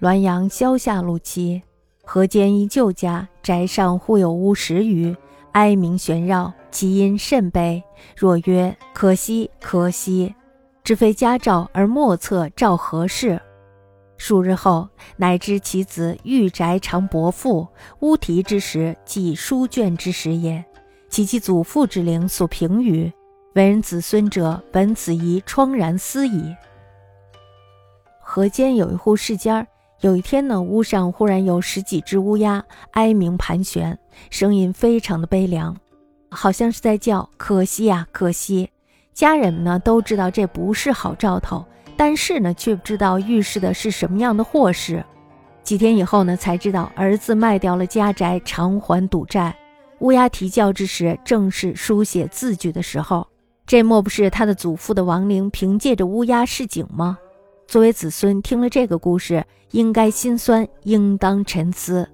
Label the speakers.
Speaker 1: 滦阳萧下路期，河间一旧家，宅上户有屋十余，哀鸣旋绕，其音甚悲。若曰：“可惜，可惜！”知非家兆，而莫测兆何事。数日后，乃知其子寓宅常伯父，乌啼之时，即书卷之时也。其其祖父之灵所评语，为人子孙者，本此宜怆然思矣。河间有一户世家。有一天呢，屋上忽然有十几只乌鸦哀鸣盘旋，声音非常的悲凉，好像是在叫“可惜呀，可惜”。家人们呢都知道这不是好兆头，但是呢却不知道预示的是什么样的祸事。几天以后呢，才知道儿子卖掉了家宅偿还赌债。乌鸦啼叫之时，正是书写字据的时候，这莫不是他的祖父的亡灵凭借着乌鸦示警吗？作为子孙，听了这个故事，应该心酸，应当沉思。